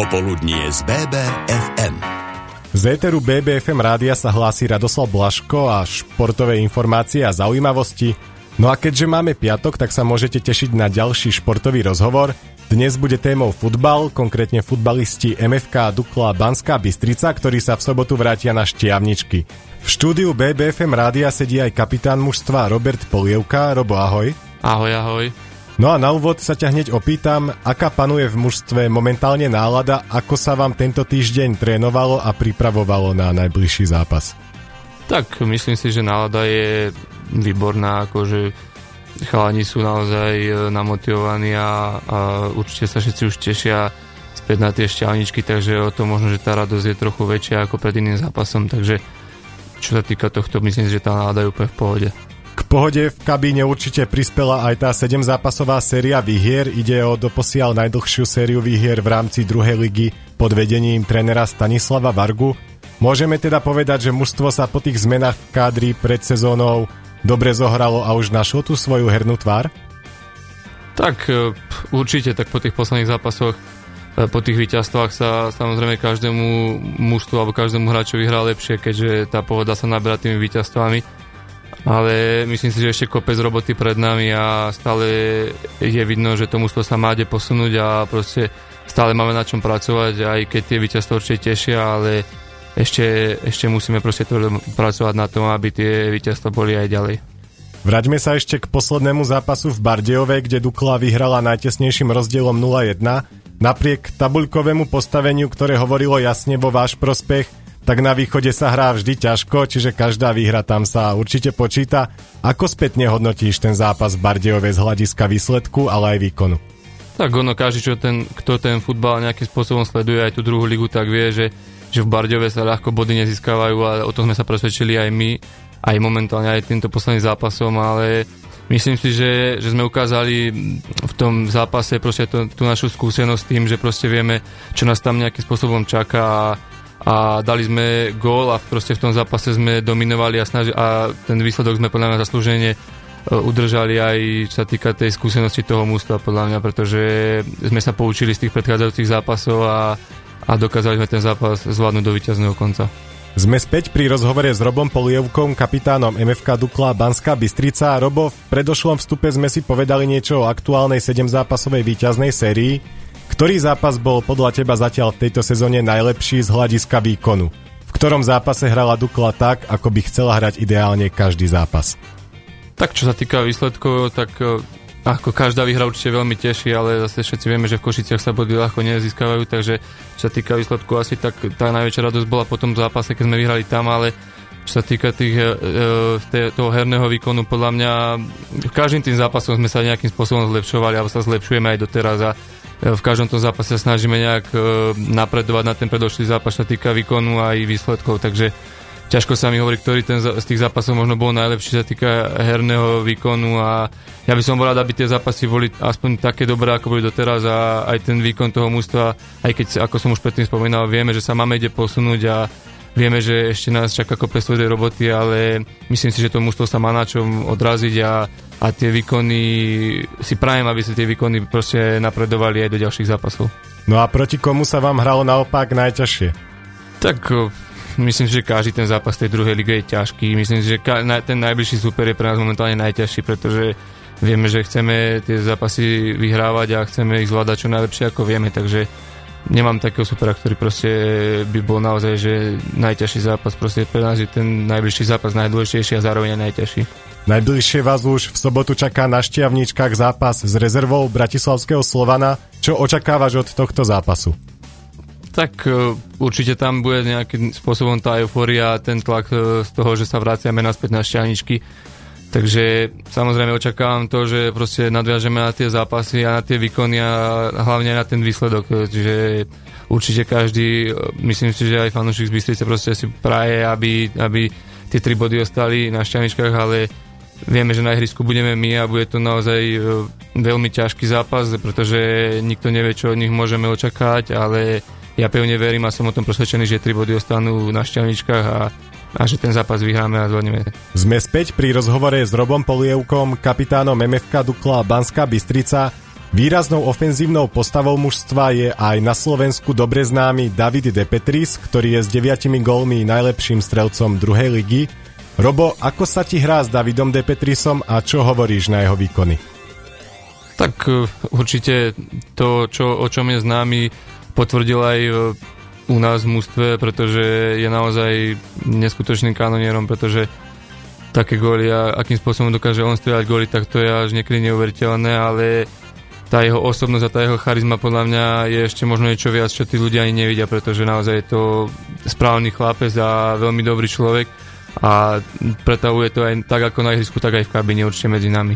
Popoludnie z BBFM. Z éteru BBFM rádia sa hlási Radoslav Blaško a športové informácie a zaujímavosti. No a keďže máme piatok, tak sa môžete tešiť na ďalší športový rozhovor. Dnes bude témou futbal, konkrétne futbalisti MFK Dukla Banská Bystrica, ktorí sa v sobotu vrátia na Štiavničky. V štúdiu BBFM rádia sedí aj kapitán mužstva Robert Polievka. Robo, ahoj. Ahoj, ahoj. No a na úvod sa ťa hneď opýtam, aká panuje v mužstve momentálne nálada, ako sa vám tento týždeň trénovalo a pripravovalo na najbližší zápas? Tak, myslím si, že nálada je výborná, akože chalani sú naozaj e, namotivovaní a, a určite sa všetci už tešia späť na tie šťavničky, takže o to možno, že tá radosť je trochu väčšia ako pred iným zápasom, takže čo sa týka tohto, myslím si, že tá nálada je úplne v pohode. Pohode v kabíne určite prispela aj tá 7-zápasová séria výhier. Ide o doposiaľ najdlhšiu sériu výhier v rámci druhej ligy pod vedením trénera Stanislava Vargu. Môžeme teda povedať, že mužstvo sa po tých zmenách v kádri pred sezónou dobre zohralo a už našlo tú svoju hernú tvár? Tak e, určite, tak po tých posledných zápasoch e, po tých víťazstvách sa samozrejme každému mužstvu alebo každému hráčovi hrá lepšie, keďže tá pohoda sa naberá tými víťazstvami ale myslím si, že ešte kopec roboty pred nami a stále je vidno, že to mužstvo sa má kde posunúť a proste stále máme na čom pracovať, aj keď tie víťazstvo určite tešia, ale ešte, ešte musíme proste pracovať na tom, aby tie víťazstva boli aj ďalej. Vráťme sa ešte k poslednému zápasu v Bardejove, kde Dukla vyhrala najtesnejším rozdielom 0-1. Napriek tabuľkovému postaveniu, ktoré hovorilo jasne vo váš prospech, tak na východe sa hrá vždy ťažko, čiže každá výhra tam sa určite počíta. Ako spätne hodnotíš ten zápas v Bardejove z hľadiska výsledku, ale aj výkonu? Tak ono, každý, čo ten, kto ten futbal nejakým spôsobom sleduje aj tú druhú ligu, tak vie, že, že v Bardejove sa ľahko body nezískavajú a o tom sme sa presvedčili aj my, aj momentálne aj týmto posledným zápasom, ale myslím si, že, že sme ukázali v tom zápase to, tú našu skúsenosť tým, že proste vieme, čo nás tam nejakým spôsobom čaká a a dali sme gól a proste v tom zápase sme dominovali a, snaži- a ten výsledok sme podľa mňa zaslúžene e, udržali aj čo sa týka tej skúsenosti toho mústva podľa mňa, pretože sme sa poučili z tých predchádzajúcich zápasov a, a dokázali sme ten zápas zvládnuť do víťazného konca. Sme späť pri rozhovore s Robom Polievkom, kapitánom MFK Dukla Banská Bystrica. Robo, v predošlom vstupe sme si povedali niečo o aktuálnej 7-zápasovej víťaznej sérii. Ktorý zápas bol podľa teba zatiaľ v tejto sezóne najlepší z hľadiska výkonu? V ktorom zápase hrala Dukla tak, ako by chcela hrať ideálne každý zápas? Tak čo sa týka výsledkov, tak e, ako každá výhra určite veľmi teší, ale zase všetci vieme, že v Košiciach sa body ľahko nezískavajú, takže čo sa týka výsledku asi tak tá najväčšia radosť bola po tom zápase, keď sme vyhrali tam, ale čo sa týka tých, e toho herného výkonu, podľa mňa každým tým zápasom sme sa nejakým spôsobom zlepšovali alebo sa zlepšujeme aj doteraz a v každom tom zápase snažíme nejak e, napredovať na ten predošlý zápas, čo týka výkonu a aj výsledkov, takže ťažko sa mi hovorí, ktorý ten z tých zápasov možno bol najlepší, sa týka herného výkonu. A ja by som bol rád, aby tie zápasy boli aspoň také dobré, ako boli doteraz a aj ten výkon toho mústva, aj keď, ako som už predtým spomínal, vieme, že sa máme ide posunúť a Vieme, že ešte nás čaká kopec svojej roboty, ale myslím si, že to mústvo sa má na čom odraziť a, a tie výkony, si prajem, aby sa tie výkony proste napredovali aj do ďalších zápasov. No a proti komu sa vám hralo naopak najťažšie? Tak myslím si, že každý ten zápas tej druhej lige je ťažký. Myslím si, že ten najbližší super je pre nás momentálne najťažší, pretože vieme, že chceme tie zápasy vyhrávať a chceme ich zvládať čo najlepšie ako vieme, takže nemám takého supera, ktorý proste by bol naozaj, že najťažší zápas, proste pre nás je ten najbližší zápas najdôležitejší a zároveň aj najťažší. Najbližšie vás už v sobotu čaká na Štiavničkách zápas s rezervou Bratislavského Slovana. Čo očakávaš od tohto zápasu? Tak e, určite tam bude nejakým spôsobom tá euforia, ten tlak e, z toho, že sa vraciame naspäť na Šťavničky Takže samozrejme očakávam to, že proste nadviažeme na tie zápasy a na tie výkony a hlavne na ten výsledok. Čiže určite každý, myslím si, že aj fanúšik z Bystrice proste si praje, aby, aby tie tri body ostali na šťaničkách, ale vieme, že na ihrisku budeme my a bude to naozaj e, veľmi ťažký zápas, pretože nikto nevie, čo od nich môžeme očakávať, ale ja pevne verím a som o tom presvedčený, že tri body ostanú na šťaničkách a a že ten zápas vyhráme a zvládneme. Sme späť pri rozhovore s Robom Polievkom, kapitánom MFK Dukla Banská Bystrica. Výraznou ofenzívnou postavou mužstva je aj na Slovensku dobre známy David De Petris, ktorý je s deviatimi gólmi najlepším strelcom druhej ligy. Robo, ako sa ti hrá s Davidom De Petrisom a čo hovoríš na jeho výkony? Tak e, určite to, čo, o čom je známy, potvrdil aj e, u nás v mústve, pretože je naozaj neskutočným kanonierom, pretože také góly a akým spôsobom dokáže on strieľať góly, tak to je až niekedy neuveriteľné, ale tá jeho osobnosť a tá jeho charizma podľa mňa je ešte možno niečo viac, čo tí ľudia ani nevidia, pretože naozaj je to správny chlapec a veľmi dobrý človek a pretavuje to aj tak ako na ihrisku, tak aj v kabine určite medzi nami.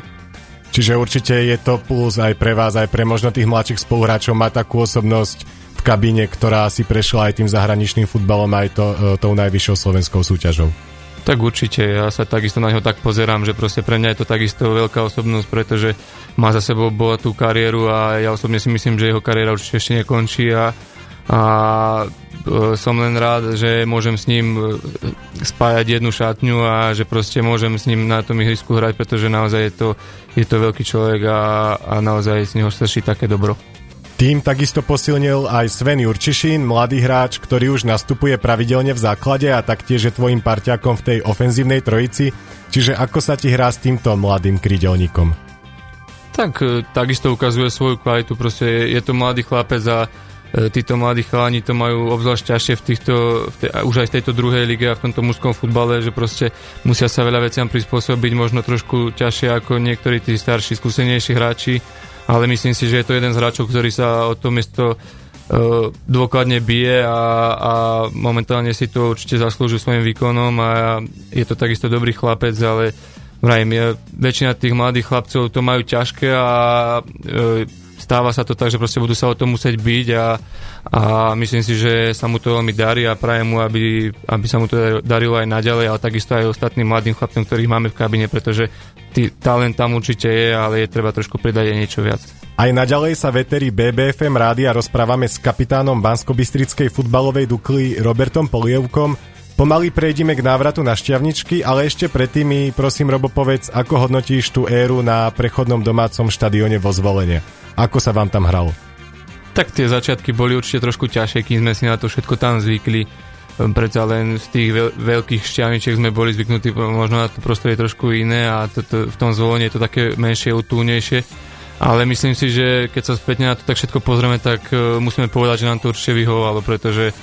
Čiže určite je to plus aj pre vás, aj pre možno tých mladších spoluhráčov mať takú osobnosť kabíne, ktorá si prešla aj tým zahraničným futbalom, aj to, e, tou najvyššou slovenskou súťažou. Tak určite, ja sa takisto na neho tak pozerám, že proste pre mňa je to takisto veľká osobnosť, pretože má za sebou bohatú kariéru a ja osobne si myslím, že jeho kariéra určite ešte nekončí a, a e, som len rád, že môžem s ním e, spájať jednu šatňu a že proste môžem s ním na tom ihrisku hrať, pretože naozaj je to, je to veľký človek a, a naozaj z neho strší také dobro. Tým takisto posilnil aj Sven Jurčišín, mladý hráč, ktorý už nastupuje pravidelne v základe a taktiež je tvojim parťakom v tej ofenzívnej trojici. Čiže ako sa ti hrá s týmto mladým krydelníkom? Tak e, takisto ukazuje svoju kvalitu, proste je, je to mladý chlapec a e, títo mladí chalani to majú obzvlášť ťažšie v týchto, v te, už aj v tejto druhej lige a v tomto mužskom futbale, že proste musia sa veľa veciam prispôsobiť, možno trošku ťažšie ako niektorí tí starší, skúsenejší hráči ale myslím si, že je to jeden z hráčov, ktorý sa o to miesto uh, dôkladne bije a, a momentálne si to určite zaslúžil svojim výkonom a je to takisto dobrý chlapec, ale vrajím, je, väčšina tých mladých chlapcov to majú ťažké a uh, stáva sa to tak, že proste budú sa o to musieť byť a, a myslím si, že sa mu to veľmi darí a prajem mu, aby, aby sa mu to darilo aj naďalej, ale takisto aj ostatným mladým chlapcom, ktorých máme v kabine, pretože tý, talent tam určite je, ale je treba trošku pridať aj niečo viac. Aj naďalej sa veterí BBFM rádia rozprávame s kapitánom Banskobystrickej futbalovej Dukly Robertom Polievkom. Pomaly prejdime k návratu na šťavničky, ale ešte predtým mi prosím Robo povedz, ako hodnotíš tú éru na prechodnom domácom štadióne vo zvolenie. Ako sa vám tam hralo? Tak tie začiatky boli určite trošku ťažšie, kým sme si na to všetko tam zvykli. Ehm, predsa len z tých veľ- veľkých šťavničiek sme boli zvyknutí možno na to prostredie trošku iné a to, to, v tom zvolení je to také menšie, utúnejšie. Ale myslím si, že keď sa spätne na to tak všetko pozrieme, tak uh, musíme povedať, že nám to určite vyhovovalo, pretože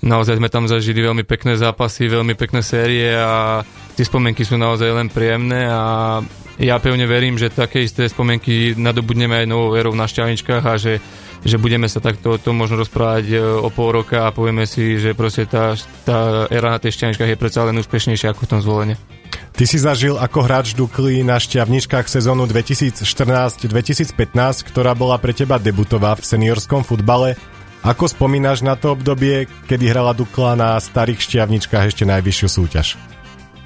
naozaj sme tam zažili veľmi pekné zápasy, veľmi pekné série a tie spomienky sú naozaj len príjemné a ja pevne verím, že také isté spomienky nadobudneme aj novou erou na šťavničkách a že, že budeme sa takto o tom možno rozprávať e, o pol roka a povieme si, že proste tá, tá era na tej šťavničkách je predsa len úspešnejšia ako v tom zvolenie. Ty si zažil ako hráč Dukly na šťavničkách sezónu 2014-2015, ktorá bola pre teba debutová v seniorskom futbale. Ako spomínaš na to obdobie, kedy hrala Dukla na starých šťavničkách ešte najvyššiu súťaž?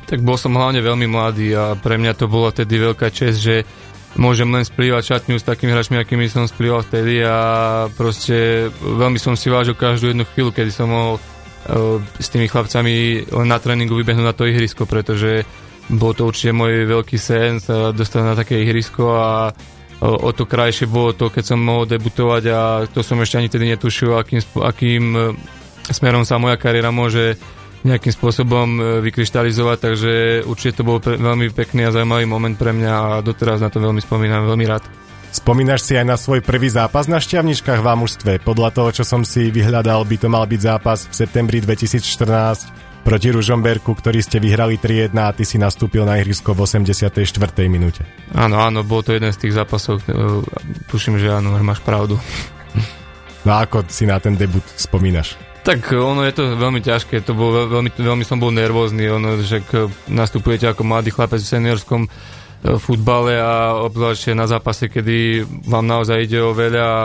Tak bol som hlavne veľmi mladý a pre mňa to bolo tedy veľká čest, že môžem len splývať šatňu s takými hráčmi, akými som splýval vtedy a proste veľmi som si vážil každú jednu chvíľu, kedy som mohol uh, s tými chlapcami len na tréningu vybehnúť na to ihrisko, pretože bol to určite môj veľký sen sa dostať na také ihrisko a o to krajšie bolo to, keď som mohol debutovať a to som ešte ani tedy netušil, akým, akým e, smerom sa moja kariéra môže nejakým spôsobom e, vykryštalizovať, takže určite to bol pre, veľmi pekný a zaujímavý moment pre mňa a doteraz na to veľmi spomínam, veľmi rád. Spomínaš si aj na svoj prvý zápas na šťavničkách v Amurstve. Podľa toho, čo som si vyhľadal, by to mal byť zápas v septembri 2014 proti Ružomberku, ktorý ste vyhrali 3-1 a ty si nastúpil na ihrisko v 84. minúte. Áno, áno, bol to jeden z tých zápasov, tuším, že áno, máš pravdu. No a ako si na ten debut spomínaš? Tak ono je to veľmi ťažké, to bol veľmi, veľmi som bol nervózny, ono, že nastupujete ako mladý chlapec v seniorskom e, futbale a obzvlášť na zápase, kedy vám naozaj ide o veľa a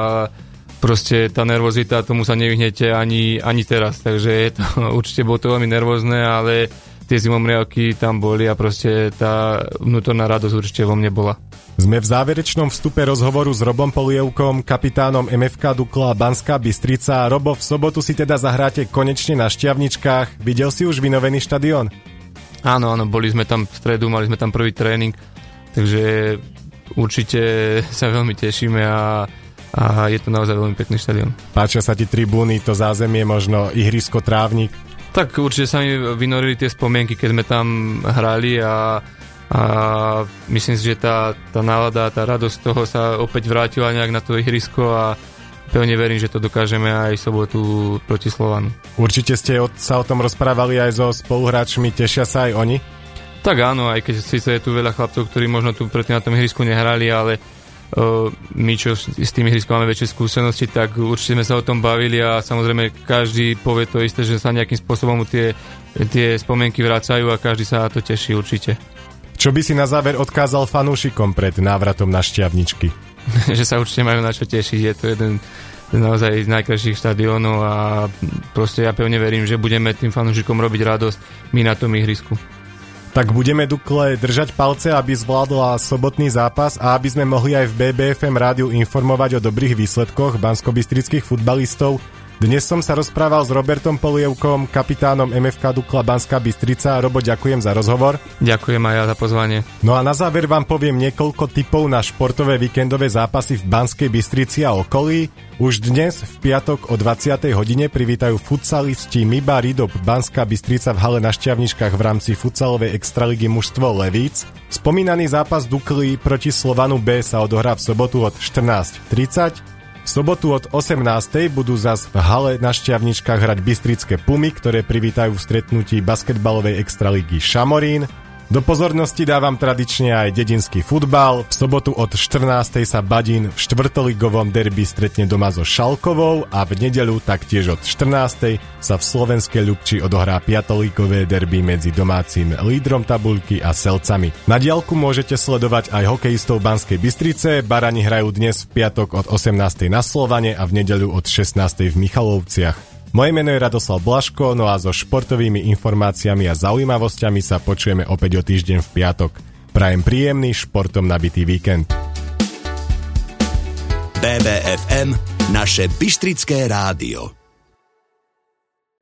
proste tá nervozita, tomu sa nevyhnete ani, ani teraz, takže je to, určite bolo to veľmi nervózne, ale tie zimomriavky tam boli a proste tá vnútorná radosť určite vo mne bola. Sme v záverečnom vstupe rozhovoru s Robom Polievkom, kapitánom MFK Dukla Banská Bystrica. Robo, v sobotu si teda zahráte konečne na šťavničkách. Videl si už vynovený štadión? Áno, áno, boli sme tam v stredu, mali sme tam prvý tréning, takže určite sa veľmi tešíme a, a je to naozaj veľmi pekný štadión. Páčia sa ti tribúny, to zázemie, možno ihrisko, trávnik? Tak určite sa mi vynorili tie spomienky, keď sme tam hrali a, a myslím si, že tá, tá nálada, tá radosť toho sa opäť vrátila nejak na to ihrisko a pevne verím, že to dokážeme aj sobotu proti Slovanu. Určite ste sa o tom rozprávali aj so spoluhráčmi, tešia sa aj oni? Tak áno, aj keď síce je tu veľa chlapcov, ktorí možno tu predtým na tom ihrisku nehrali, ale my, čo s tým ihriskom máme väčšie skúsenosti, tak určite sme sa o tom bavili a samozrejme každý povie to isté, že sa nejakým spôsobom tie, tie spomienky vracajú a každý sa na to teší určite. Čo by si na záver odkázal fanúšikom pred návratom na šťavničky? že sa určite majú na čo tešiť, je to jeden naozaj z najkrajších štadiónov a proste ja pevne verím, že budeme tým fanúšikom robiť radosť my na tom ihrisku. Tak budeme Dukle držať palce, aby zvládla sobotný zápas a aby sme mohli aj v BBFM rádiu informovať o dobrých výsledkoch banskobistrických futbalistov. Dnes som sa rozprával s Robertom Polievkom, kapitánom MFK Dukla Banská Bystrica. Robo, ďakujem za rozhovor. Ďakujem aj ja za pozvanie. No a na záver vám poviem niekoľko tipov na športové víkendové zápasy v Banskej Bystrici a okolí. Už dnes v piatok o 20. hodine privítajú futsalisti Miba Ridop Banská Bystrica v hale na Šťavničkách v rámci futsalovej extraligy mužstvo Levíc. Spomínaný zápas Dukly proti Slovanu B sa odohrá v sobotu od 14.30 v sobotu od 18. budú zas v hale na Šťavničkách hrať Bystrické Pumy, ktoré privítajú v stretnutí basketbalovej extraligy Šamorín. Do pozornosti dávam tradične aj dedinský futbal. V sobotu od 14. sa Badín v štvrtoligovom derby stretne doma so Šalkovou a v nedeľu taktiež od 14. sa v slovenskej Ľubči odohrá piatoligové derby medzi domácim lídrom tabuľky a Selcami. Na diálku môžete sledovať aj hokejistov Banskej Bystrice. Barani hrajú dnes v piatok od 18. na Slovane a v nedeľu od 16. v Michalovciach. Moje meno je Radoslav Blaško, no a so športovými informáciami a zaujímavosťami sa počujeme opäť o týždeň v piatok. Prajem príjemný športom nabitý víkend. BBFM, naše Bystrické rádio.